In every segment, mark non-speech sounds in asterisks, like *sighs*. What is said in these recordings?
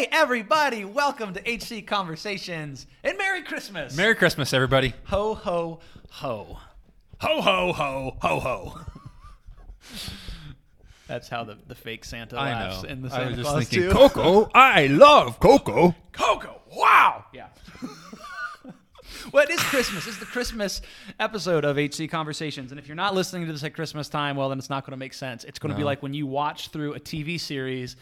Hey, everybody, welcome to HC Conversations and Merry Christmas. Merry Christmas, everybody. ho, ho, ho. Ho, ho, ho, ho, ho. That's how the, the fake Santa I laughs know. in the I Santa was just Claus thinking, too. Coco, I love Coco. Coco, wow. Yeah. *laughs* well, it is Christmas. It's the Christmas episode of HC Conversations. And if you're not listening to this at Christmas time, well, then it's not going to make sense. It's going to be No. like when you watch through a TV series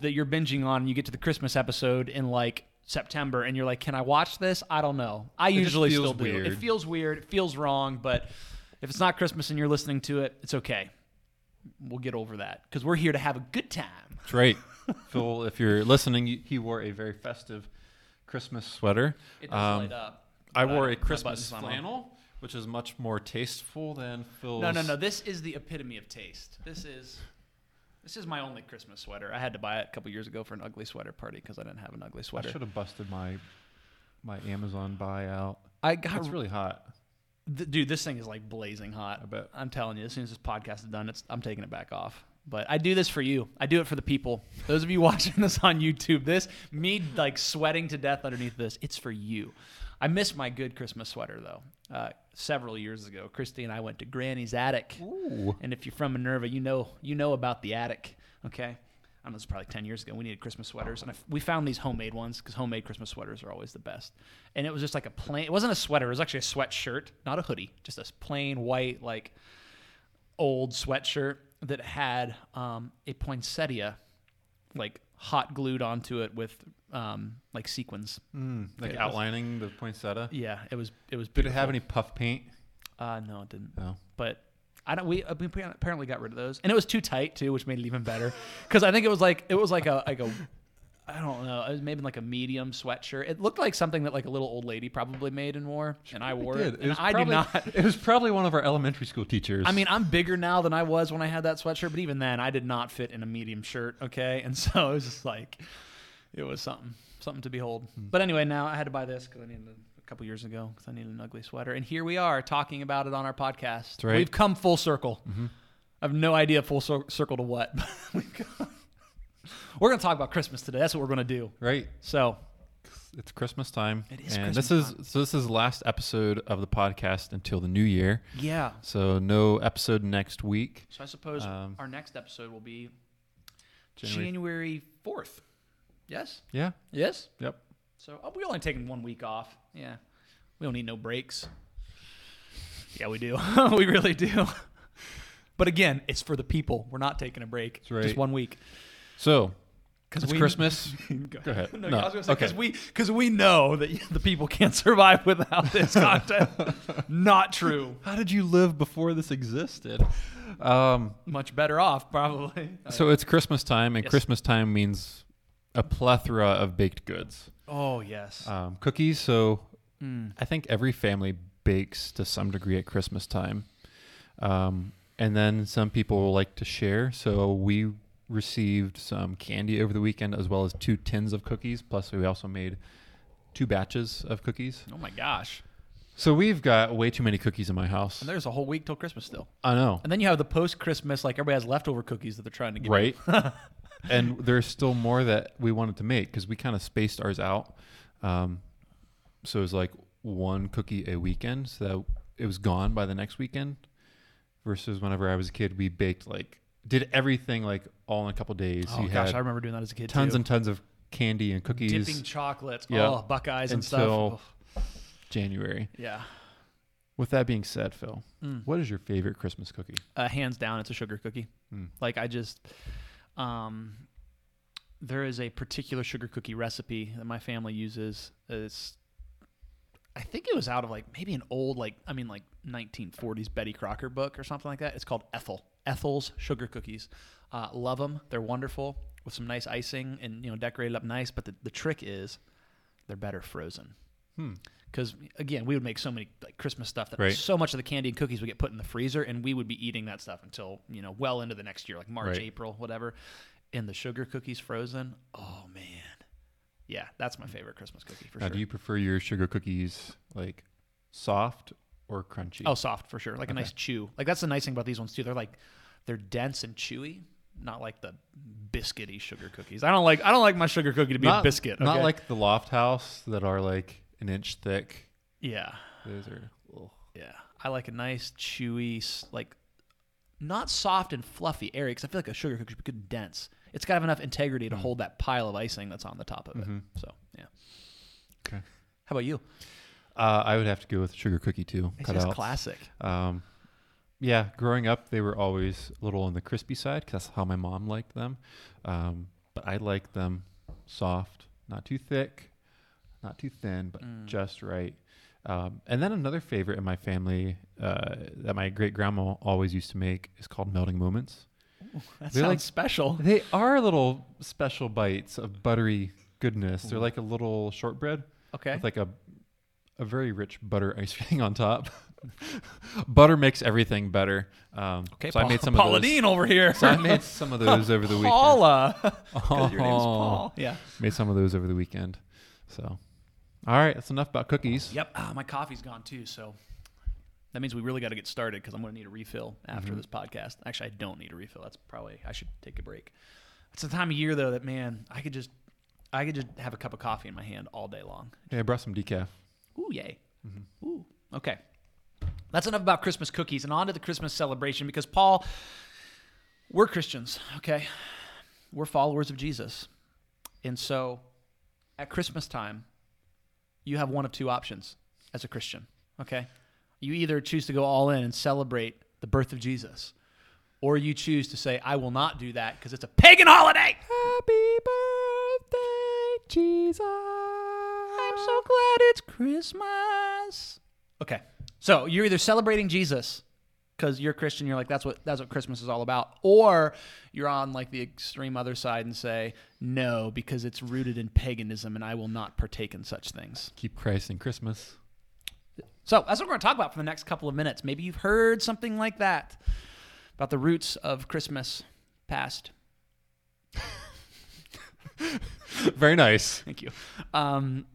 that you're binging on and you get to the Christmas episode in like September and you're like, can I watch this? I don't know. I just usually still do. It feels weird. It feels wrong. But if it's not Christmas and you're listening to it, it's okay. We'll get over that because we're here to have a good time. That's right. *laughs* Phil, if you're listening, he wore a very festive Christmas sweater. It does Um, light up. I wore a Christmas button's not on. flannel, which is much more tasteful than Phil's. No, no, no. This is the epitome of taste. This is this is my only Christmas sweater. I had to buy it a couple years ago for an ugly sweater party because I didn't have an ugly sweater. I should have busted my my Amazon buyout. I got It's really hot. th- dude. This thing is like blazing hot. I bet. I'm telling you, as soon as this podcast is done, it's I'm taking it back off. But I do this for you. I do it for the people. Those of you *laughs* watching this on YouTube, this me like sweating to death underneath this. It's for you. I miss my good Christmas sweater though. Uh, several years ago, Christy and I went to Granny's attic. Ooh. And if you're from Minerva, you know you know about the attic. Okay, I don't know. It's probably ten years ago. We needed Christmas sweaters, and I, we found these homemade ones because homemade Christmas sweaters are always the best. And it was just like a plain. It wasn't a sweater. It was actually a sweatshirt, not a hoodie. Just a plain white like old sweatshirt that had um, a poinsettia like hot glued onto it with um, like sequins. Mm, like It was- outlining the poinsettia. Yeah, it was. It was. Did it have any puff paint? Uh, no, it didn't. No. but I don't. We, we apparently got rid of those, and it was too tight too, which made it even better. Because I think it was like it was like a like a. I don't know. It was maybe like a medium sweatshirt. It looked like something that like a little old lady probably made and wore, and I wore it. And was I probably, do not. *laughs* It was probably one of our elementary school teachers. I mean, I'm bigger now than I was when I had that sweatshirt, but even then, I did not fit in a medium shirt. Okay, and *laughs* so it was just like, it was something, something to behold. Hmm. But anyway, now I had to buy this because I needed it a couple years ago because I needed an ugly sweater, and here we are talking about it on our podcast. That's right. We've come full circle. Mm-hmm. I have no idea full cir- circle to what. *laughs* but we've come- we're going to talk about Christmas today. That's what we're going to do. right. So It's Christmas time. It is and Christmas this is time. so this is the last episode of the podcast until the new year. yeah. So no episode next week. So I suppose Um, our next episode will be January- fourth. Yes. Yeah. Yes. Yep. So oh, we're only taking one week off. Yeah, we don't need no breaks. Yeah, we do. *laughs* we really do. *laughs* But again, it's for the people. We're not taking a break. Right. Just one week. So Because it's Christmas. *laughs* Go ahead. No, No, I was going to say because okay. we because we know that *laughs* the people can't survive without this *laughs* content. not true. How did you live before this existed? Um, Much better off, probably. so it's Christmas time, and Yes. Christmas time means a plethora of baked goods. oh yes. Um, cookies. So Mm. I think every family bakes to some degree at Christmas time. Um, and then some people like to share. So we received some candy over the weekend as well as two tins of cookies. Plus, we also made two batches of cookies. Oh my gosh. So we've got way too many cookies in my house. And there's a whole week till Christmas still. I know. And then you have the post Christmas, like everybody has leftover cookies that they're trying to get. Right. *laughs* and there's still more that we wanted to make because we kind of spaced ours out. Um, so it was like one cookie a weekend. So that it was gone by the next weekend. Versus whenever I was a kid, we baked like did everything like all in a couple days. Oh gosh, I remember doing that as a kid tons too. and tons of candy and cookies. dipping chocolates. Yeah. Oh, Buckeyes and Until- stuff. January. Yeah. With that being said, Phil, Mm. what is your favorite Christmas cookie? Uh, hands down, it's a sugar cookie. Mm. Like I just, um, there is a particular sugar cookie recipe that my family uses. It's, I think it was out of like maybe an old like I mean like 1940s Betty Crocker book or something like that. It's called Ethel. Ethel's sugar cookies. Uh, love them. They're wonderful with some nice icing and you know decorated up nice. But the, the trick is, they're better frozen. Hmm. because again we would make so many like christmas stuff that Right. so much of the candy and cookies would get put in the freezer and we would be eating that stuff until you know well into the next year like march Right. april whatever and the sugar cookies frozen oh man yeah that's my favorite christmas cookie for Now, sure do you prefer your sugar cookies like soft or crunchy? oh soft for sure like a nice chew like that's the nice thing about these ones too they're like they're dense and chewy not like the biscuity sugar cookies. I don't like I don't like my sugar cookie to be not, a biscuit. Not like the Lofthouse that are like an inch thick. yeah, Those are. ugh. yeah. I like a nice chewy, like not soft and fluffy, airy. Because I feel like a sugar cookie should be good dense. It's got to have enough integrity to Mm. hold that pile of icing that's on the top of it. Mhm. So yeah. Okay. How about you? Uh, I would have to go with sugar cookie too. It's just cutouts. classic. Um, yeah, growing up, they were always a little on the crispy side because that's how my mom liked them. Um, but I like them soft, not too thick, not too thin, but Mm. just right. Um, and then another favorite in my family uh, that my great grandma always used to make is called melting moments. *laughs* That They're sounds like- special. They are little special bites of buttery goodness. They're like a little shortbread Okay. with like a a very rich butter ice *laughs* icing on top. Butter makes everything better. Um, Okay, so I made some of Paula those. Deen over here. So I made some of those over the *laughs* weekend. Paula. *laughs* 'Cause your name's Oh. Paul. Yeah. Made some of those over the weekend. So, all right, that's enough about cookies. Yep. Ah, my coffee's gone too, so that means we really got to get started because I'm going to need a refill after Mhm. this podcast. Actually, I don't need a refill. That's probably I should take a break. It's the time of year though that man, I could just I could just have a cup of coffee in my hand all day long. Yeah, I brought some decaf. Ooh, yay. Mhm. Ooh. Okay. That's enough about Christmas cookies and on to the Christmas celebration because Paul, we're Christians, okay? We're followers of Jesus. And so at Christmas time, you have one of two options as a Christian, okay? You either choose to go all in and celebrate the birth of Jesus, or you choose to say, I will not do that because it's a pagan holiday. Happy birthday, Jesus. I'm so glad it's Christmas. Okay. So you're either celebrating Jesus because you're a Christian, you're like, that's what that's what Christmas is all about, or you're on like the extreme other side and say, no, because it's rooted in paganism and I will not partake in such things. Keep Christ in Christmas. So that's what we're going to talk about for the next couple of minutes. Maybe you've heard something like that about the roots of Christmas past. *laughs* Very nice. Thank you. Um,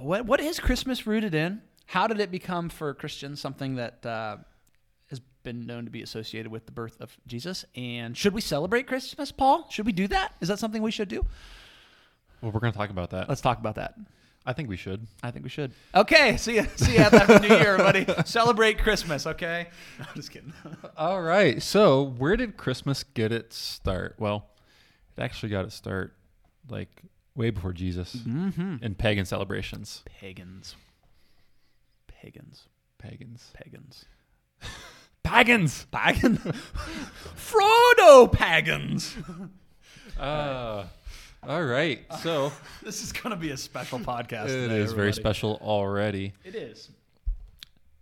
what what is Christmas rooted in? How did it become for Christians something that uh, has been known to be associated with the birth of Jesus? And should we celebrate Christmas, Paul? Should we do that? Is that something we should do? Well, we're going to talk about that. Let's talk about that. I think we should. I think we should. Okay, see you. See ya at the New Year, buddy. *laughs* Celebrate Christmas, okay? No, I'm just kidding. *laughs* All right. So, where did Christmas get its start? Well, it actually got its start like way before Jesus mm-hmm. in pagan celebrations. Pagans. Pagans. Pagans. Pagans. *laughs* Pagans. Pagan. *laughs* Frodo pagans. Uh, *laughs* all right. So, This is going to be a special podcast. it today, is very everybody. special already. It is.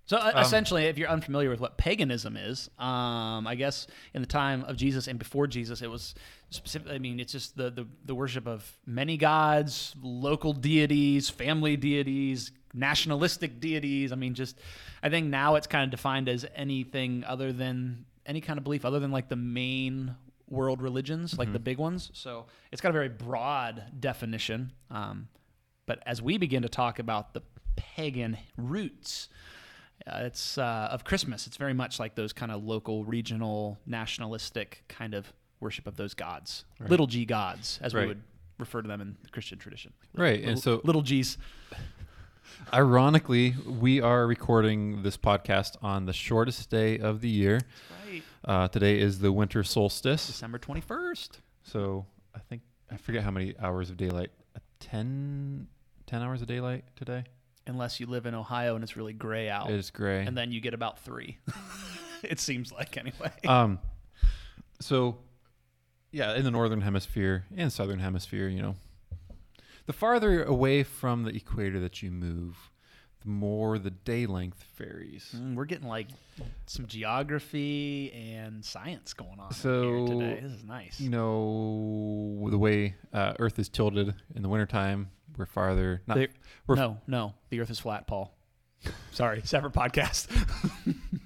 So uh, Um, essentially, if you're unfamiliar with what paganism is, um, I guess in the time of Jesus and before Jesus, it was specific. I mean, it's just the, the the worship of many gods, local deities, family deities, nationalistic deities. I mean, just I think now it's kind of defined as anything other than any kind of belief other than like the main world religions, like the big ones. So it's got a very broad definition. Um, but as we begin to talk about the pagan roots, uh, it's uh, of Christmas. It's very much like those kind of local, regional, nationalistic kind of worship of those gods, Right. little g gods, as we would refer to them in the Christian tradition. Right, and so- little g's. Ironically, we are recording this podcast on the shortest day of the year. Right. Uh, today is the winter solstice. December twenty first. So, I think, I forget how many hours of daylight. Uh, 10, 10 hours of daylight today? Unless you live in Ohio and it's really gray out, It is gray. and then you get about three. *laughs* it seems like anyway. um, so, yeah, in the northern hemisphere and southern hemisphere, you know, the farther away from the equator that you move, the more the day length varies. Mm, we're getting like some geography and science going on So, here today. This is nice. You know, the way uh, Earth is tilted in the wintertime, we're farther. Not, we're no, no, the Earth is flat, Paul. Sorry, *laughs* separate podcast.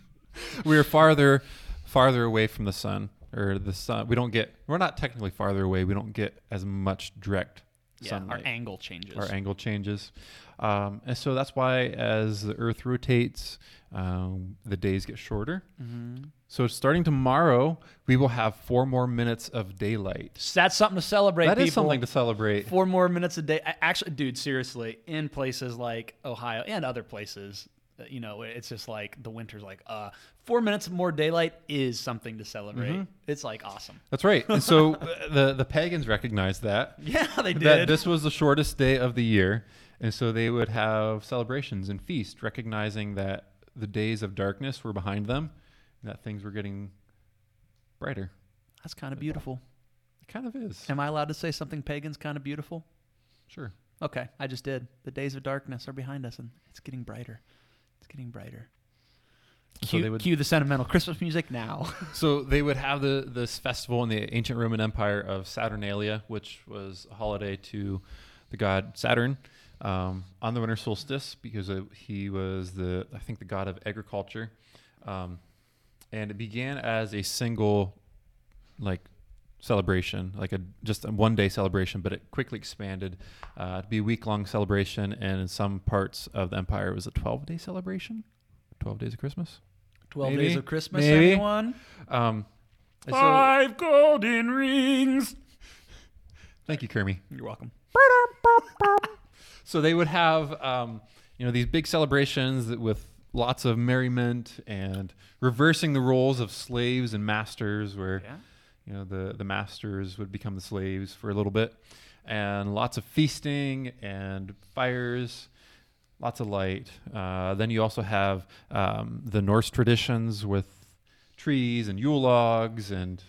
*laughs* we're farther farther away from the sun or the sun we don't get we're not technically farther away we don't get as much direct Yeah, our angle changes. our angle changes. Um, and so that's why, as the Earth rotates, um, the days get shorter. mm-hmm. So starting tomorrow, we will have four more minutes of daylight. So that's something to celebrate. That is people. something to celebrate. Four more minutes a day. Actually, dude, seriously, in places like Ohio and other places, you know, it's just like the winter's like, uh, four minutes more daylight is something to celebrate. Mhm. It's like awesome. That's right. And so *laughs* uh, the the pagans recognized that Yeah, they did. that this was the shortest day of the year, and so they would have celebrations and feast, recognizing that the days of darkness were behind them, and that things were getting brighter. that's kind of beautiful. It kind of is. Am I allowed to say something pagan's kind of beautiful? Sure. Okay, I just did. The days of darkness are behind us, and it's getting brighter. Getting brighter. So Cue, they would- cue the sentimental Christmas music now. *laughs* So they would have the this festival in the ancient Roman Empire of Saturnalia, which was a holiday to the god Saturn um, on the winter solstice because he was the I think the god of agriculture, um, and it began as a single like celebration, like a just a one day celebration, but it quickly expanded uh, to be a week long celebration, and in some parts of the empire it was a twelve day celebration, twelve days of Christmas. Twelve Maybe. days of Christmas, Maybe. anyone? Um, and so- Five golden rings. thank you, Kermie. You're welcome. So they would have, um, you know, these big celebrations with lots of merriment and reversing the roles of slaves and masters, where Yeah. You know the the masters would become the slaves for a little bit, and lots of feasting and fires, lots of light. Uh, then you also have um, the Norse traditions with trees and Yule logs and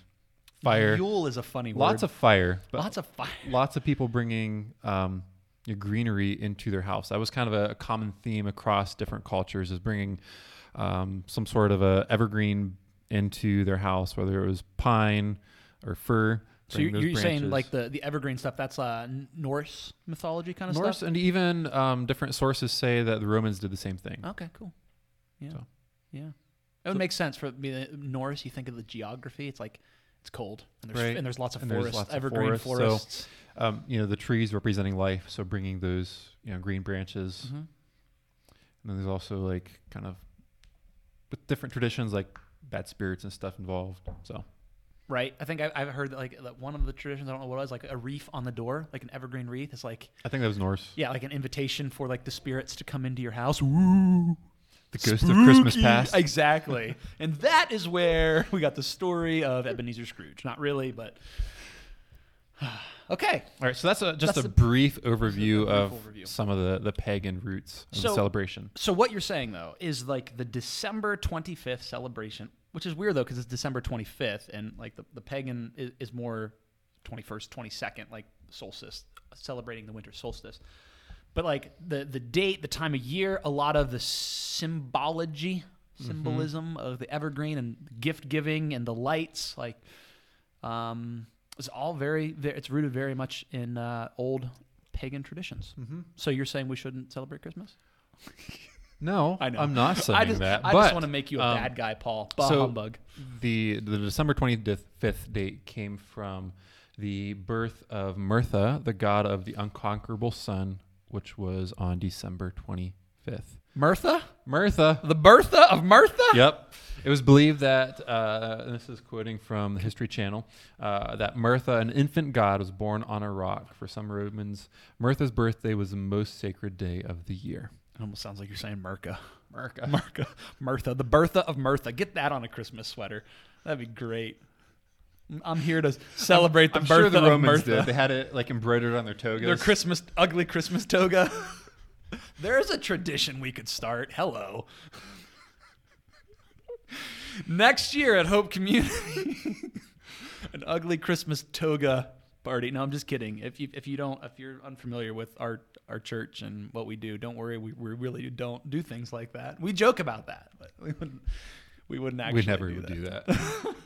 fire. Yule is a funny word. Lots of fire, but lots of fire. lots of people bringing um, your greenery into their house. That was kind of a, a common theme across different cultures, is bringing um, some sort of a evergreen into their house, whether it was pine or fir. So you're, you're saying like the, the evergreen stuff? That's uh, Norse mythology kind of Norse, stuff. Norse, and even um, different sources say that the Romans did the same thing. Okay, cool. Yeah, So- yeah. It would make sense for being Norse. You think of the geography. It's like it's cold and there's Right. and there's lots of And forests, lots of evergreen forests, so- Um, you know, the trees representing life, so bringing those you know green branches. Mhm. And then there's also like kind of with different traditions like bad spirits and stuff involved. So Right. I think I, I've heard that like that one of the traditions. I don't know what it was. Like a wreath on the door, like an evergreen wreath. It's like I think that was Norse. yeah, like an invitation for like the spirits to come into your house. Woo. The ghost of Christmas past. Exactly. *laughs* and that is where we got the story of Ebenezer Scrooge. Not really, but *sighs* okay. All right, so that's a, just That's a a- brief overview brief of overview. some of the, the pagan roots of So- the celebration. So what you're saying though is like the December 25th celebration, which is weird though because it's December 25th and like the, the pagan is, is more 21st, 22nd, like solstice, celebrating the winter solstice. But like the the date, the time of year, a lot of the symbology, symbolism of the evergreen and gift giving and the lights, like um, it's all very, it's rooted very much in uh, old pagan traditions. Mm-hmm. So you're saying we shouldn't celebrate Christmas? *laughs* No, I know. I'm not *laughs* saying I just, that. I but just want to make you a um, bad guy, Paul. Bah so- humbug. the the December 25th date came from the birth of Mirtha, the god of the unconquerable sun, which was on December 25th. Mirtha? Mirtha. The Bertha of Mirtha? yep. It was believed that, uh, and this is quoting from the History Channel, uh, that Mirtha, an infant god, was born on a rock. For some Romans, Mirtha's birthday was the most sacred day of the year. It almost sounds like you're saying Merca. Mirka. Merca. Mirtha. The Bertha of Mirtha. Get that on a Christmas sweater. That'd be great. I'm here to celebrate the I'm Bertha sure the of Romans did. They had it like embroidered on their togas. Their Christmas, ugly Christmas toga. *laughs* There's a tradition we could start. Hello. Next year at Hope Community, *laughs* an ugly Christmas toga party. No, I'm just kidding. If you if you don't if you're unfamiliar with our our church and what we do, don't worry. We, we really don't do things like that. We joke about that, but we wouldn't we wouldn't actually we never do would that. do that. *laughs*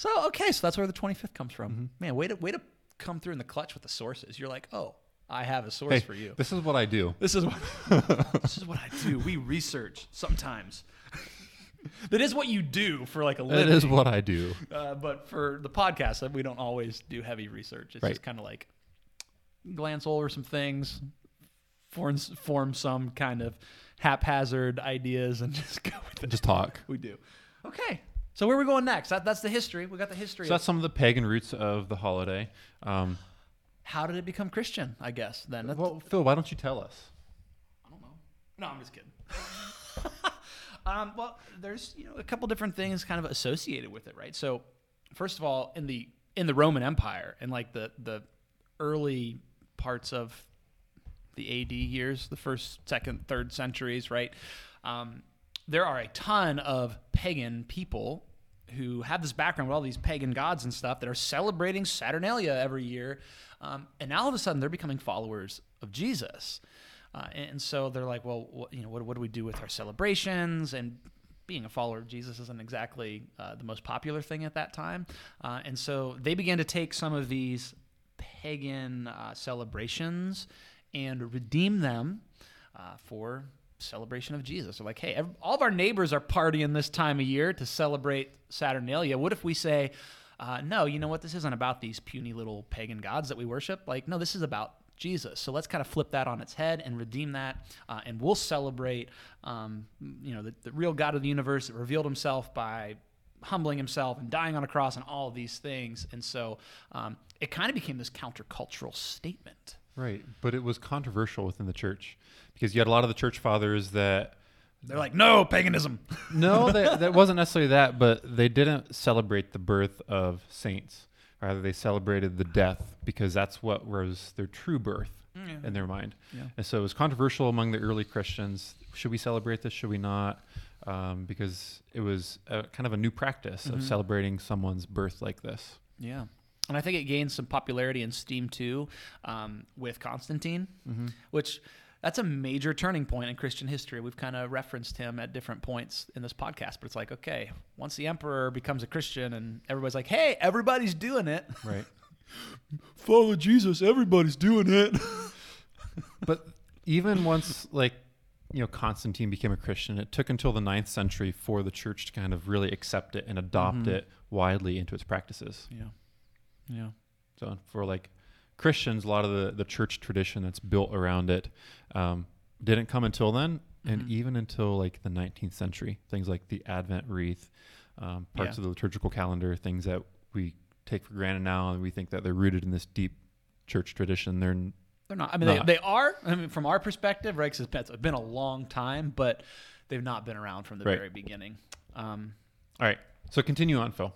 So okay, so that's where the 25th comes from. Mm-hmm. Man, way to way to come through in the clutch with the sources. You're like, oh, I have a source hey, for you. this is what I do. This is what *laughs* this is what I do. We research sometimes. *laughs* that is what you do for like a That living. is what I do. *laughs* Uh, but for the podcast, we don't always do heavy research. It's Right. just kind of like glance over some things, form form some kind of haphazard ideas, and just go with it. Just talk. We do. Okay. So where are we going next? That, that's the history. We got the history. So that's some of the pagan roots of the holiday. Um, how did it become Christian? I guess then. That's- well, Phil, why don't you tell us? I don't know. No, I'm just kidding. *laughs* um, well, there's you know a couple different things kind of associated with it, right? So, first of all, in the in the Roman Empire and like the the early parts of the AD years, the first, second, third centuries, right? Um, there are a ton of pagan people who have this background with all these pagan gods and stuff that are celebrating Saturnalia every year. Um, and now all of a sudden they're becoming followers of Jesus. Uh, and so they're like, well, what, you know, what, what do we do with our celebrations? And being a follower of Jesus isn't exactly uh, the most popular thing at that time. Uh, and so they began to take some of these pagan uh, celebrations and redeem them uh, for celebration of Jesus. They're like, hey, all of our neighbors are partying this time of year to celebrate Saturnalia. What if we say, uh, no, you know what? This isn't about these puny little pagan gods that we worship. Like, no, this is about Jesus. So let's kind of flip that on its head and redeem that, uh, and we'll celebrate, um, you know, the, the real God of the universe that revealed Himself by humbling Himself and dying on a cross and all of these things. And so um, it kind of became this countercultural statement. Right, but it was controversial within the church because you had a lot of the church fathers that They're like, no, paganism. *laughs* no, that, that wasn't necessarily that, but they didn't celebrate the birth of saints. Rather, they celebrated the death because that's what was their true birth in their mind. Yeah. And so it was controversial among the early Christians. Should we celebrate this? Should we not? Um, because it was a, kind of a new practice Mm-hmm. of celebrating someone's birth like this. Yeah. And I think it gained some popularity and steam too um, with Constantine, which that's a major turning point in Christian history. We've kind of referenced him at different points in this podcast, but it's like, okay, once the emperor becomes a Christian and everybody's like, hey, everybody's doing it, Right. *laughs* follow Jesus, everybody's doing it. *laughs* but even once like you know Constantine became a Christian, it took until the ninth century for the church to kind of really accept it and adopt Mhm. it widely into its practices. yeah. Yeah. So for like Christians, a lot of the, the church tradition that's built around it um, didn't come until then, and Mhm. even until like the 19th century. Things like the Advent wreath, um, parts Yeah. of the liturgical calendar, things that we take for granted now, and we think that they're rooted in this deep church tradition. They're n- They're not. I mean, Not. They, they are. I mean, from our perspective, right? 'cause it's been, it's been a long time, but they've not been around from the Right. very beginning. Um, all right. So continue on, Phil.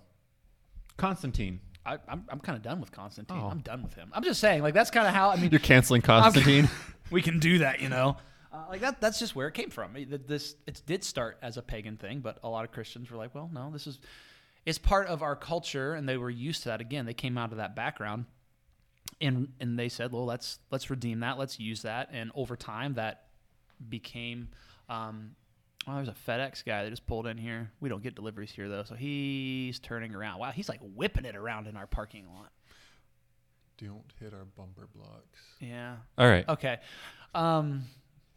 Constantine. I, I'm, I'm kind of done with Constantine. Oh. I'm done with him. I'm just saying, like that's kind of how. I mean, You're canceling *laughs* Constantine. *laughs* we can do that, you know. Uh, like that. That's just where it came from. It- This it did start as a pagan thing, but a lot of Christians were like, well, no, this is it's part of our culture, and they were used to that. Again, they came out of that background, and and they said, well, let's let's redeem that. Let's use that, and over time, that became. Um, Oh, there's a FedEx guy that just pulled in here. We don't get deliveries here though, so he's turning around. Wow, he's like whipping it around in our parking lot. Don't hit our bumper blocks. Yeah. All right. Okay. Um,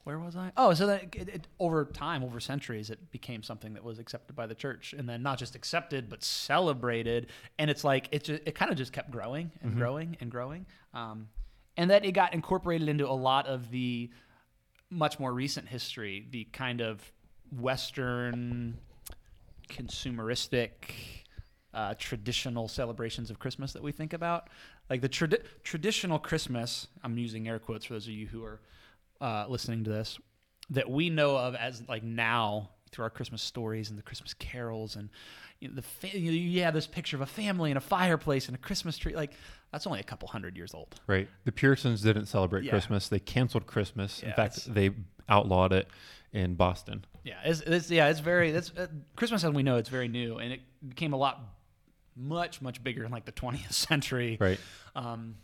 where was I? Oh, so that it, it, over time, over centuries, it became something that was accepted by the church, and then not just accepted but celebrated. And it's like it just, it kind of just kept growing and growing and growing, um, and that it got incorporated into a lot of the much more recent history, the kind of Western consumeristic. Uh, traditional celebrations of Christmas that we think about, like the tradi- traditional Christmas. I'm using air quotes for those of you who are uh, listening to this that we know of as like now through our Christmas stories and the Christmas carols and you know, the fa- you have this picture of a family and a fireplace and a Christmas tree. Like that's only a couple hundred years old. Right. The Puritans didn't celebrate Yeah. Christmas. They canceled Christmas. Yeah, In fact, they outlawed it in Boston. Yeah, it's, it's yeah, it's very it's uh, Christmas as we know it's very new and it became a lot much much bigger in like the 20th century. Right. um,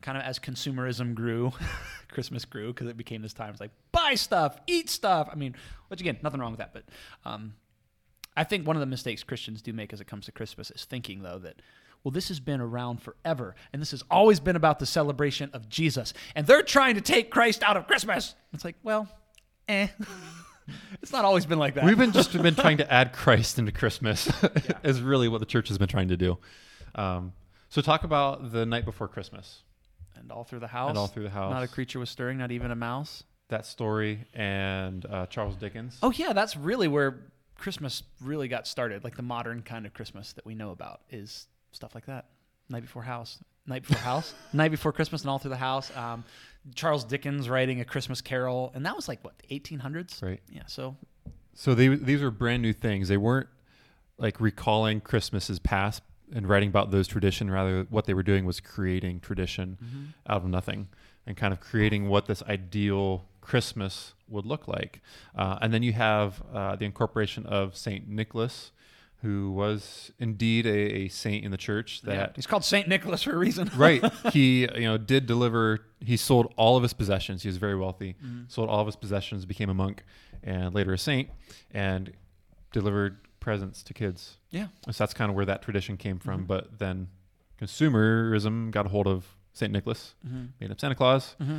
kind of as consumerism grew, *laughs* Christmas grew because it became this time. It's like buy stuff, eat stuff. I mean, which again, nothing wrong with that, but um, I think one of the mistakes Christians do make as it comes to Christmas is thinking though that. Well, this has been around forever, and this has always been about the celebration of Jesus. And they're trying to take Christ out of Christmas. It's like, well, eh. *laughs* it's not always been like that. We've been just been trying to *laughs* add Christ into Christmas. *laughs* is really what the church has been trying to do. Um, so talk about the night before Christmas. and all through the house. and all through the house. Not a creature was stirring, not even a mouse. that story and uh, Charles Dickens. Oh yeah, that's really where Christmas really got started. Like the modern kind of Christmas that we know about is stuff like that. Night before house, night before house, *laughs* night before Christmas, and all through the house. Um, Charles Dickens writing a Christmas Carol, and that was like what the 1800s. Right. Yeah. So So they these were brand new things. They weren't like recalling Christmas's past and writing about those tradition. Rather, what they were doing was creating tradition out of nothing and kind of creating what this ideal Christmas would look like. Uh, and then you have uh, the incorporation of Saint Nicholas, who was indeed a, a saint in the church yeah. that he's called Saint Nicholas for a reason. *laughs* *laughs* right he you know did deliver he sold all of his possessions he was very wealthy sold all of his possessions became a monk and later a saint and delivered presents to kids Yeah. so that's kind of where that tradition came from Mhm. but then consumerism got a hold of saint nicholas Mm-hmm. made up santa claus Mm-hmm.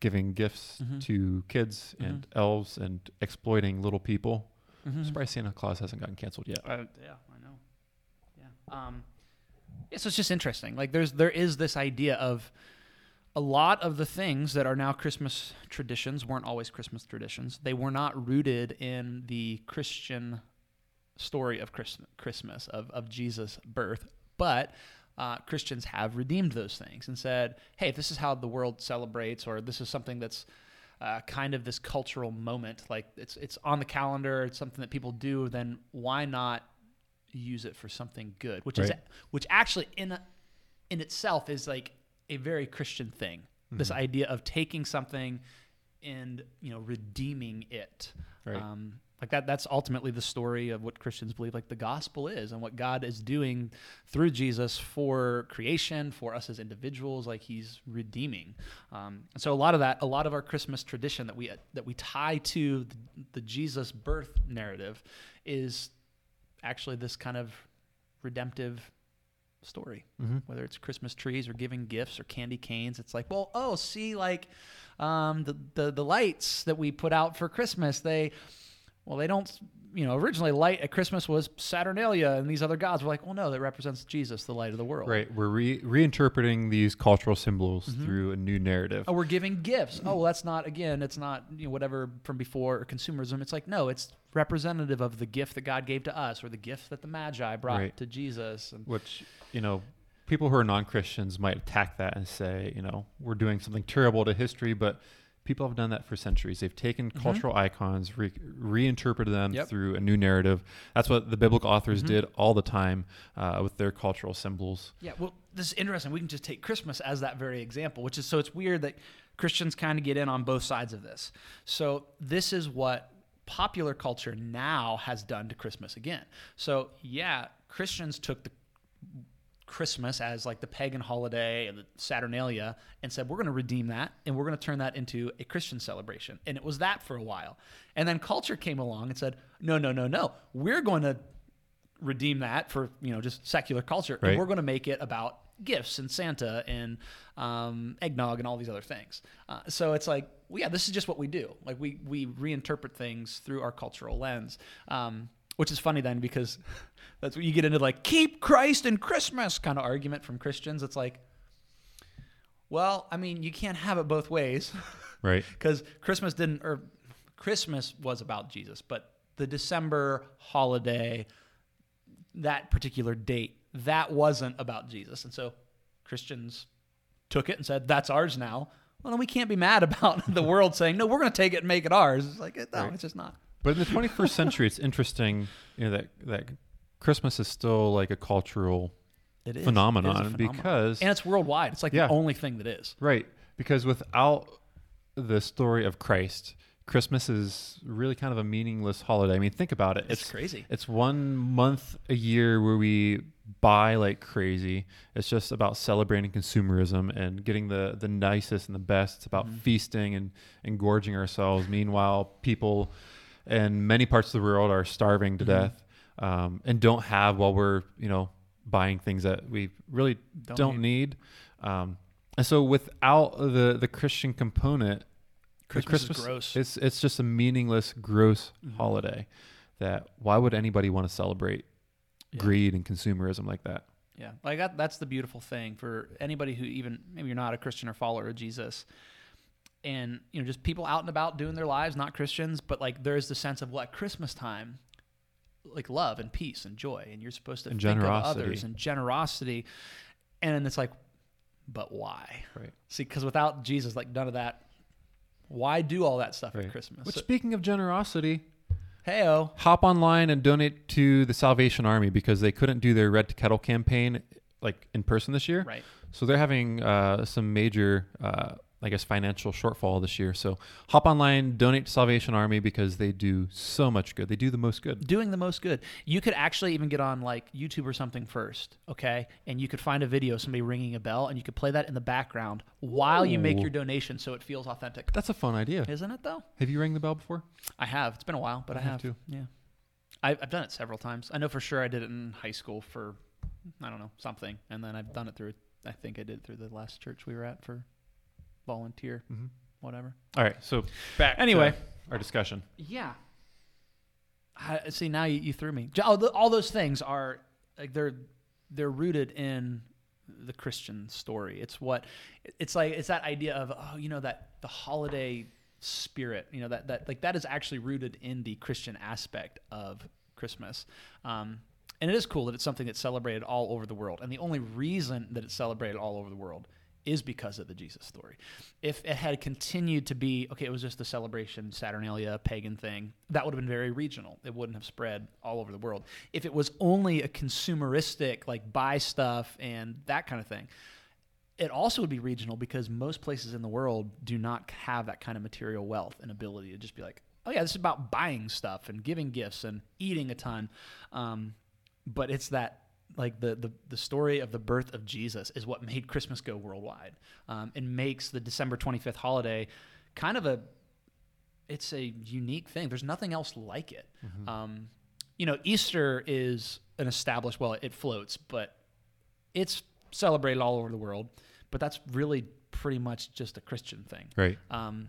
giving gifts Mhm. to kids and elves and exploiting little people Mm-hmm. I'm surprised santa claus hasn't gotten canceled yet Uh, yeah, I know. Yeah. Um, yeah, so it's just interesting. Like there's there is this idea of a lot of the things that are now Christmas traditions weren't always Christmas traditions. They were not rooted in the Christian story of Christ- Christmas of of Jesus' birth, but uh, Christians have redeemed those things and said, "Hey, if this is how the world celebrates, or this is something that's uh, kind of this cultural moment. Like it's it's on the calendar. It's something that people do. Then why not use it for something good? Which is which actually in in itself is like a very Christian thing. This Mhm. idea of taking something and you know redeeming it. right Um, like that that's ultimately the story of what Christians believe like the gospel is and what God is doing through Jesus for creation, for us as individuals, like he's redeeming. Um, and so a lot of that, a lot of our Christmas tradition that we that we tie to the, the Jesus birth narrative is actually this kind of redemptive story hmm whether it's Christmas trees or giving gifts or candy canes. It's like, well, oh, see, like um, the, the the lights that we put out for Christmas, they well, they don't. You know, originally light at Christmas was Saturnalia and these other gods. We're like, well, no, that represents Jesus, the light of the world. Right. We're re- reinterpreting these cultural symbols Mhm. through a new narrative. Oh, we're giving gifts. Oh, well, that's not again. It's not you know whatever from before or consumerism. It's like no, it's representative of the gift that God gave to us or the gift that the Magi brought Right. to Jesus. And Which, you know, people who are non Christians might attack that and say, you know, we're doing something terrible to history, but people have done that for centuries. They've taken Mhm. cultural icons, re- reinterpreted them Yep. through a new narrative. That's what the biblical authors Mhm. did all the time uh, with their cultural symbols. Yeah, well, this is interesting. We can just take Christmas as that very example, which is so it's weird that Christians kind of get in on both sides of this. So this is what popular culture now has done to Christmas again. So yeah, Christians took the Christmas as like the pagan holiday and the Saturnalia and said, we're going to redeem that and we're going to turn that into a Christian celebration. And it was that for a while. And then culture came along and said, no, no, no, no. We're going to redeem that for, you know, just secular culture. Right. And we're going to make it about gifts and Santa and um, eggnog and all these other things. Uh, so it's like, well, yeah, this is just what we do. Like we, we reinterpret things through our cultural lens. Um, which is funny then because *laughs* that's what you get into like keep Christ in Christmas kind of argument from Christians. It's like, well, I mean, you can't have it both ways *laughs* Right. because Christmas didn't, or Christmas was about Jesus, but the December holiday, that particular date, that wasn't about Jesus. And so Christians took it and said, that's ours now. Well, then we can't be mad *laughs* about the world saying, no, we're going to take it and make it ours. It's like, no, Right. it's just not. But in the 21st century, it's interesting, you know, that, that Christmas is still like a cultural It is. phenomenon, a phenomenon. because and it's worldwide. It's like Yeah. the only thing that is. Right. Because without the story of Christ, Christmas is really kind of a meaningless holiday. I mean, think about it. It's, crazy. It's one month a year where we buy like crazy. It's just about celebrating consumerism and getting the the nicest and the best. It's about Mhm. feasting and, and gorging ourselves. Meanwhile, people in many parts of the world are starving to Mhm. death um, and don't have while we're you know buying things that we really Don't don't, need. Um, and so without the the Christian component, the Christmas, is gross. it's it's just a meaningless, gross Mhm. holiday. That why would anybody want to celebrate Yeah. greed and consumerism like that? Yeah, like that, that's the beautiful thing for anybody who even maybe you're not a Christian or follower of Jesus, and you know just people out and about doing their lives, not Christians, but like there's the sense of what Christmas time, like love and peace and joy, and you're supposed to And think generosity. of others and generosity, and it's like, but why? Right. See, because without Jesus, like none of that. Why do all that stuff Right. at Christmas? Which, So, speaking of generosity, hey-o. hop online and donate to the Salvation Army because they couldn't do their Red to Kettle campaign like in person this year. right. So they're having uh, some major, uh, I guess, financial shortfall this year. So hop online, donate to Salvation Army because they do so much good. They do the most good. doing the most good. You could actually even get on like YouTube or something first, okay? And you could find a video of somebody ringing a bell and you could play that in the background while you make your donation so it feels authentic. That's a fun idea. Isn't it though? Have you rang the bell before? I have. It's been a while, but I, I have too. Yeah. I, I've done it several times. I know for sure I did it in high school for, I don't know, something. And then I've done it through, I think I did it through the last church we were at for volunteer, Mm-hmm. whatever. All right. So back Anyway. to our discussion. Yeah. I, see, now you, you threw me. All, the, all those things are like they're they're rooted in the Christian story. It's what it's like. It's that idea of oh, you know that the holiday spirit. You know that that like that is actually rooted in the Christian aspect of Christmas. Um, and it is cool that it's something that's celebrated all over the world. And the only reason that it's celebrated all over the world is because of the Jesus story. If it had continued to be, okay, it was just the celebration, Saturnalia, pagan thing, that would have been very regional. It wouldn't have spread all over the world. If it was only a consumeristic, like buy stuff and that kind of thing, it also would be regional because most places in the world do not have that kind of material wealth and ability to just be like, oh, yeah, this is about buying stuff and giving gifts and eating a ton. Um, but it's that like the, the the story of the birth of Jesus is what made Christmas go worldwide um, and makes the December 25th holiday kind of a it's a unique thing. There's nothing else like it. Um, you know, Easter is an established well, it floats, but it's celebrated all over the world. But that's really pretty much just a Christian thing. Right. Um,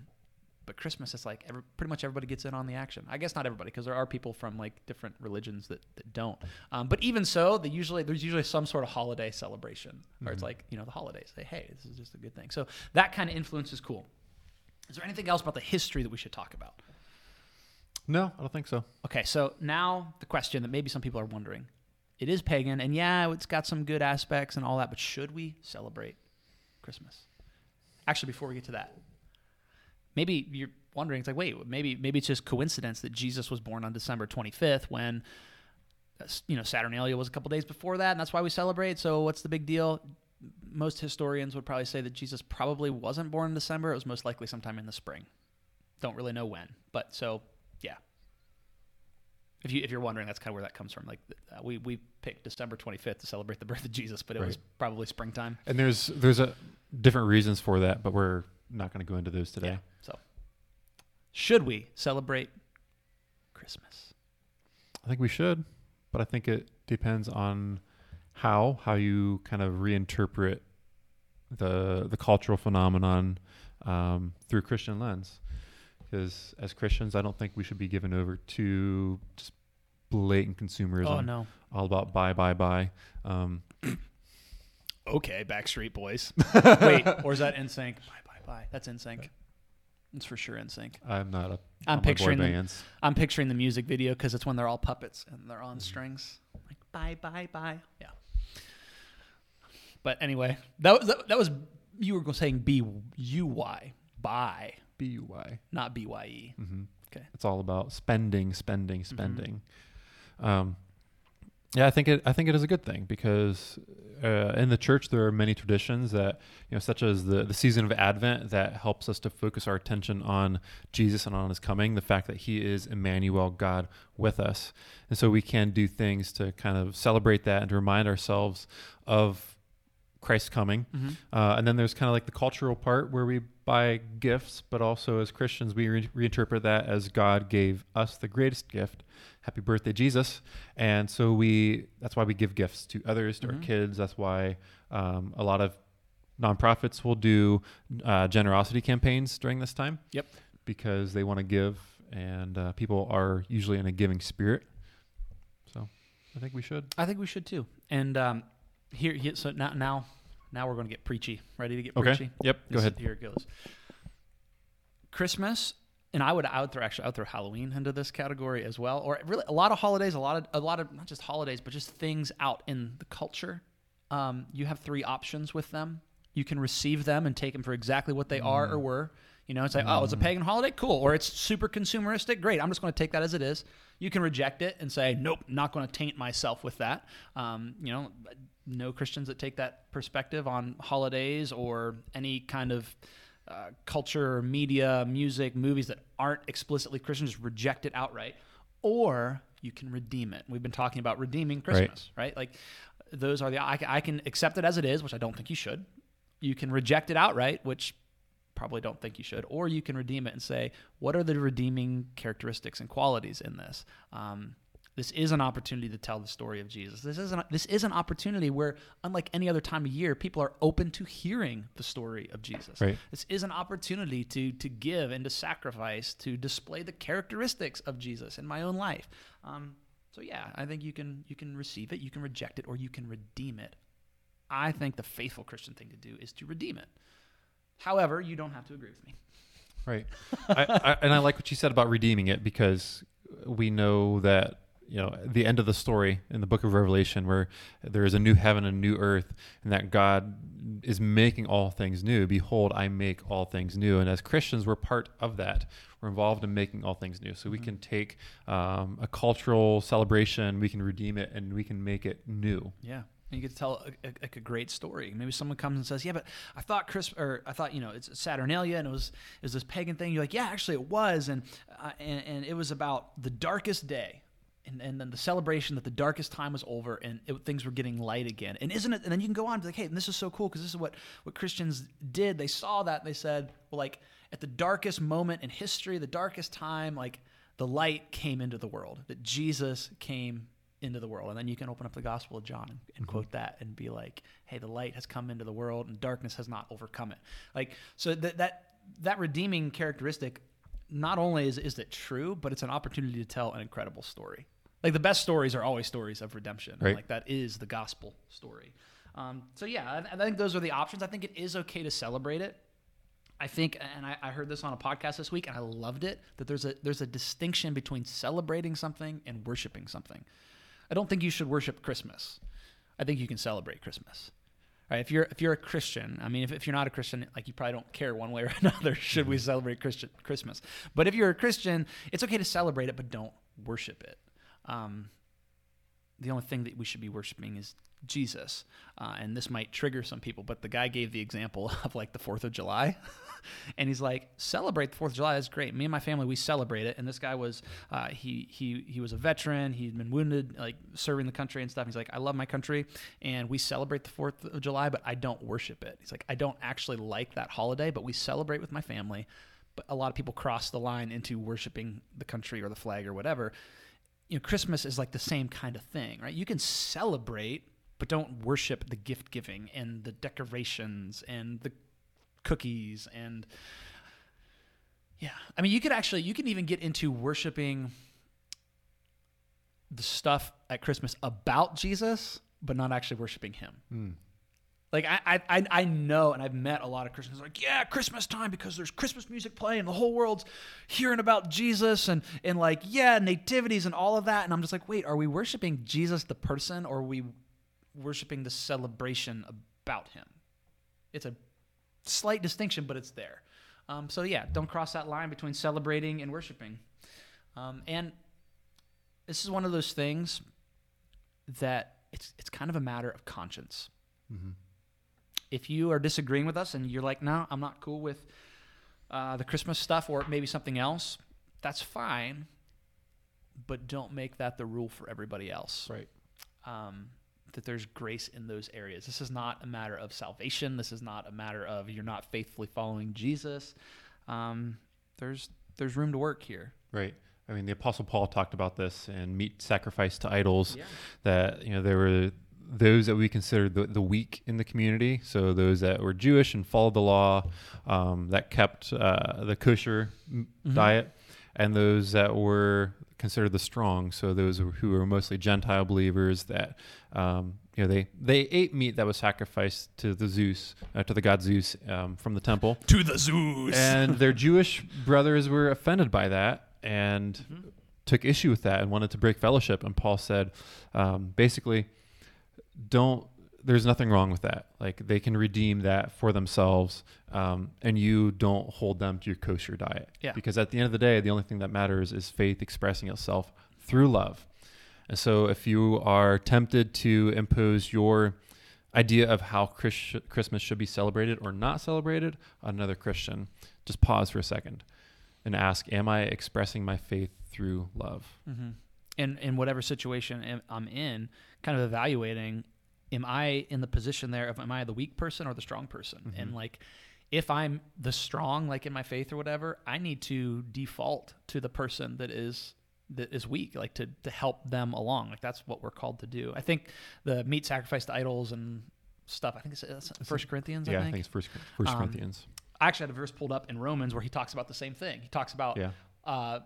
but Christmas is like every, pretty much everybody gets in on the action. I guess not everybody because there are people from like different religions that, that don't. Um, but even so, they usually there's usually some sort of holiday celebration where it's like you know the holidays. Say hey, this is just a good thing. So that kind of influence is cool. Is there anything else about the history that we should talk about? No, I don't think so. Okay, so now the question that maybe some people are wondering: It is pagan, and yeah, it's got some good aspects and all that, but should we celebrate Christmas? Actually, before we get to that, maybe you're wondering, it's like, wait, maybe maybe it's just coincidence that Jesus was born on December 25th when uh, you know Saturnalia was a couple days before that, and that's why we celebrate. So what's the big deal? Most historians would probably say that Jesus probably wasn't born in December. It was most likely sometime in the spring. Don't really know when, but so yeah. If you if you're wondering, that's kind of where that comes from. Like uh, we we picked December 25th to celebrate the birth of Jesus, but it was probably springtime. And there's there's a different reasons for that, but we're not going to go into those today. Yeah. So, should we celebrate Christmas? I think we should, but I think it depends on how how you kind of reinterpret the the cultural phenomenon um, through Christian lens. Because as Christians, I don't think we should be given over to just blatant consumerism, Oh no. all about buy, buy, buy. Um, *coughs* Okay, Backstreet Boys. *laughs* Wait, or is that NSYNC? Bye bye bye. That's NSYNC. It's for sure NSYNC. I'm not a I'm picturing the, bands. I'm picturing the music video because it's when they're all puppets and they're Mm-hmm. on strings. Like bye bye bye. Yeah. But anyway, that was that, that was you were saying B U Y buy, B U Y. not B Y E. Mm-hmm. Okay. It's all about spending, spending, Mm-hmm. spending. Um, yeah, I think it. I think it is a good thing because uh, in the church there are many traditions that you know, such as the the season of Advent, that helps us to focus our attention on Jesus and on His coming. The fact that He is Emmanuel, God with us, and so we can do things to kind of celebrate that and to remind ourselves of Christ's coming. Mm-hmm. Uh, and then there's kind of like the cultural part where we buy gifts, but also as Christians, we re- reinterpret that as God gave us the greatest gift. Happy birthday, Jesus. And so we, that's why we give gifts to others, to Mhm. our kids. That's why um, a lot of nonprofits will do uh, generosity campaigns during this time. Yep. Because they want to give, and uh, people are usually in a giving spirit. So I think we should. I think we should too. And um, here, here so now now now we're going to get preachy. Ready to get Okay. preachy? Yep. Go ahead. Here it goes. Christmas, and I would I would throw actually I would throw Halloween into this category as well, or really a lot of holidays, a lot of a lot of not just holidays, but just things out in the culture. Um, you have three options with them. You can receive them and take them for exactly what they are or were. You know, it's like, oh, it's a pagan holiday, cool, or it's super consumeristic, great. I'm just going to take that as it is. You can reject it and say, nope, not going to taint myself with that. Um, you know, no Christians that take that perspective on holidays or any kind of uh, culture, media, music, movies that aren't explicitly Christian, just reject it outright. Or you can redeem it. We've been talking about redeeming Christmas, right? Like those are the I can, I can accept it as it is, which I don't think you should. You can reject it outright, which probably don't think you should, or you can redeem it and say, what are the redeeming characteristics and qualities in this? Um, this is an opportunity to tell the story of Jesus. This is an, this is an opportunity where, unlike any other time of year, people are open to hearing the story of Jesus. Right. This is an opportunity to to give and to sacrifice to display the characteristics of Jesus in my own life. Um, so yeah, I think you can you can receive it, you can reject it, or you can redeem it. I think the faithful Christian thing to do is to redeem it. However, you don't have to agree with me. Right. I, I, and I like what you said about redeeming it because we know that you know the end of the story in the book of Revelation where there is a new heaven and a new earth and that God is making all things new. Behold, I make all things new. And as Christians, we're part of that. We're involved in making all things new. So we can take um, a cultural celebration, we can redeem it, and we can make it new. Yeah. And you get to tell a, a, like a great story. Maybe someone comes and says, "Yeah, but I thought Chris, or I thought you know, it's Saturnalia, and it was was this pagan thing." You're like, "Yeah, actually, it was," and uh, and, and it was about the darkest day, and, and then the celebration that the darkest time was over, and it, things were getting light again. And isn't it? And then you can go on to like, "Hey, and this is so cool because this is what what Christians did. They saw that, and they said, well, like at the darkest moment in history, the darkest time, like." The light came into the world, that Jesus came into the world. And then you can open up the Gospel of John and, and mm-hmm. quote that and be like, hey, the light has come into the world and darkness has not overcome it. Like, so that, that, that redeeming characteristic, not only is, is it true, but it's an opportunity to tell an incredible story. Like the best stories are always stories of redemption. Right. Like that is the gospel story. Um, so yeah, I, I think those are the options. I think it is okay to celebrate it. I think, and I, I heard this on a podcast this week, and I loved it. That there's a there's a distinction between celebrating something and worshiping something. I don't think you should worship Christmas. I think you can celebrate Christmas. Right? If you're if you're a Christian, I mean, if, if you're not a Christian, like you probably don't care one way or *laughs* another. Should we celebrate Christian Christmas? But if you're a Christian, it's okay to celebrate it, but don't worship it. Um, the only thing that we should be worshiping is Jesus. Uh, and this might trigger some people, but the guy gave the example *laughs* of like the 4th of July. *laughs* and he's like, celebrate the 4th of July. That's great. Me and my family, we celebrate it. And this guy was, uh, he, he, he was a veteran. He'd been wounded, like serving the country and stuff. He's like, I love my country. And we celebrate the 4th of July, but I don't worship it. He's like, I don't actually like that holiday, but we celebrate with my family. But a lot of people cross the line into worshiping the country or the flag or whatever you know, Christmas is like the same kind of thing, right? You can celebrate, but don't worship the gift giving and the decorations and the cookies and yeah. I mean, you could actually you can even get into worshiping the stuff at Christmas about Jesus, but not actually worshiping him. Hmm. Like I, I, I know, and I've met a lot of Christians like, yeah, Christmas time because there's Christmas music playing, and the whole world's hearing about Jesus, and and like, yeah, nativities and all of that, and I'm just like, wait, are we worshiping Jesus the person, or are we worshiping the celebration about him? It's a slight distinction, but it's there. Um, so yeah, don't cross that line between celebrating and worshiping. Um, and this is one of those things that it's it's kind of a matter of conscience if you are disagreeing with us and you're like, no, I'm not cool with uh, the Christmas stuff or maybe something else, that's fine. But don't make that the rule for everybody else. Right. Um, that there's grace in those areas. This is not a matter of salvation. This is not a matter of you're not faithfully following Jesus. Um, there's there's room to work here. Right. I mean, the Apostle Paul talked about this and meat sacrifice to idols. Yeah. That you know there were those that we considered the, the weak in the community. So those that were Jewish and followed the law, um, that kept uh, the kosher m- Mhm. diet, and those that were considered the strong. So those who were mostly Gentile believers that um, you know they they ate meat that was sacrificed to the Zeus uh, to the god Zeus um, from the temple, To the Zeus. and their *laughs* Jewish brothers were offended by that and Mhm. took issue with that and wanted to break fellowship. And Paul said, um, basically, don't. There's nothing wrong with that. Like they can redeem that for themselves, um, and you don't hold them to your kosher diet. Yeah. Because at the end of the day, the only thing that matters is faith expressing itself through love. And so, if you are tempted to impose your idea of how Chris- Christmas should be celebrated or not celebrated on another Christian, just pause for a second and ask, Am I expressing my faith through love? Mm-hmm. In in whatever situation I'm in, kind of evaluating, am I in the position there of am I the weak person or the strong person? And Mhm. like, if I'm the strong, like in my faith or whatever, I need to default to the person that is that is weak, like to to help them along. Like that's what we're called to do. I think the meat sacrifice to idols and stuff. I think it's, it's First Corinthians. yeah, I think. it's First, First Um, Corinthians. I actually had a verse pulled up in Romans where he talks about the same thing. He talks about Yeah. uh,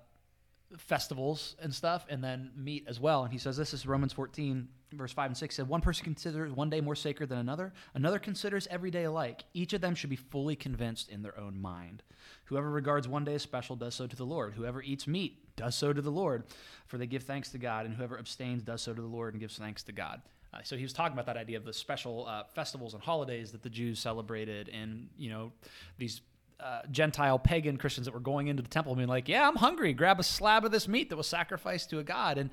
festivals and stuff, and then meat as well. And he says this is Romans 14, verse 5 and 6 said, One person considers one day more sacred than another, another considers every day alike. Each of them should be fully convinced in their own mind. Whoever regards one day as special does so to the Lord. Whoever eats meat does so to the Lord, for they give thanks to God, and whoever abstains does so to the Lord and gives thanks to God. Uh, so he was talking about that idea of the special uh, festivals and holidays that the Jews celebrated, and you know these uh, Gentile pagan Christians that were going into the temple being like, "Yeah, I'm hungry. Grab a slab of this meat that was sacrificed to a god." And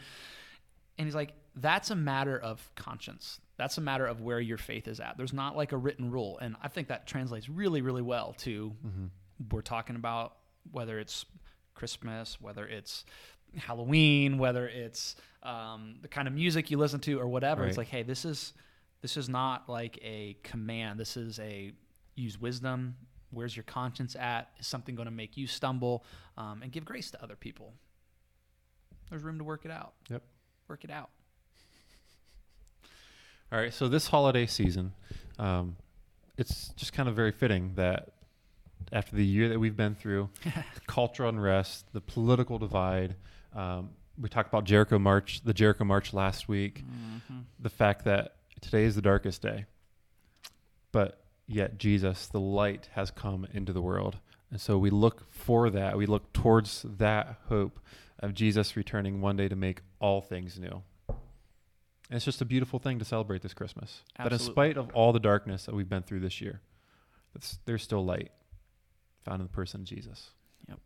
and he's like, "That's a matter of conscience. That's a matter of where your faith is at. There's not like a written rule." And I think that translates really, really well to we're talking about whether it's Christmas, whether it's Halloween, whether it's um, the kind of music you listen to or whatever. It's like, hey, this is this is not like a command. This is a use wisdom. Where's your conscience at? Is something going to make you stumble? Um, and give grace to other people. There's room to work it out. Yep. Work it out. All right, so this holiday season, um, it's just kind of very fitting that after the year that we've been through, *laughs* cultural unrest, the political divide, um, we talked about Jericho March, the Jericho March last week, the fact that today is the darkest day, but yet Jesus, the light, has come into the world. And so we look for that. We look towards that hope of Jesus returning one day to make all things new. And it's just a beautiful thing to celebrate this Christmas. That in spite of all the darkness that we've been through this year, there's still light found in the person of Jesus. Yep.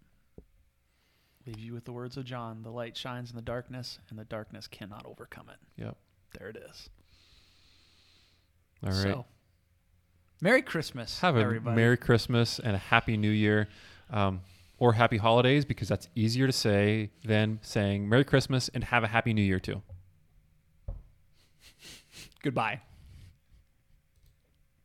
Leave you with the words of John: "The light shines in the darkness, and the darkness cannot overcome it." Yep. There it is. All right. So, Merry Christmas, Have a everybody. Merry Christmas and a Happy New Year. Um, or Happy Holidays because that's easier to say than saying Merry Christmas and have a Happy New Year too. Goodbye.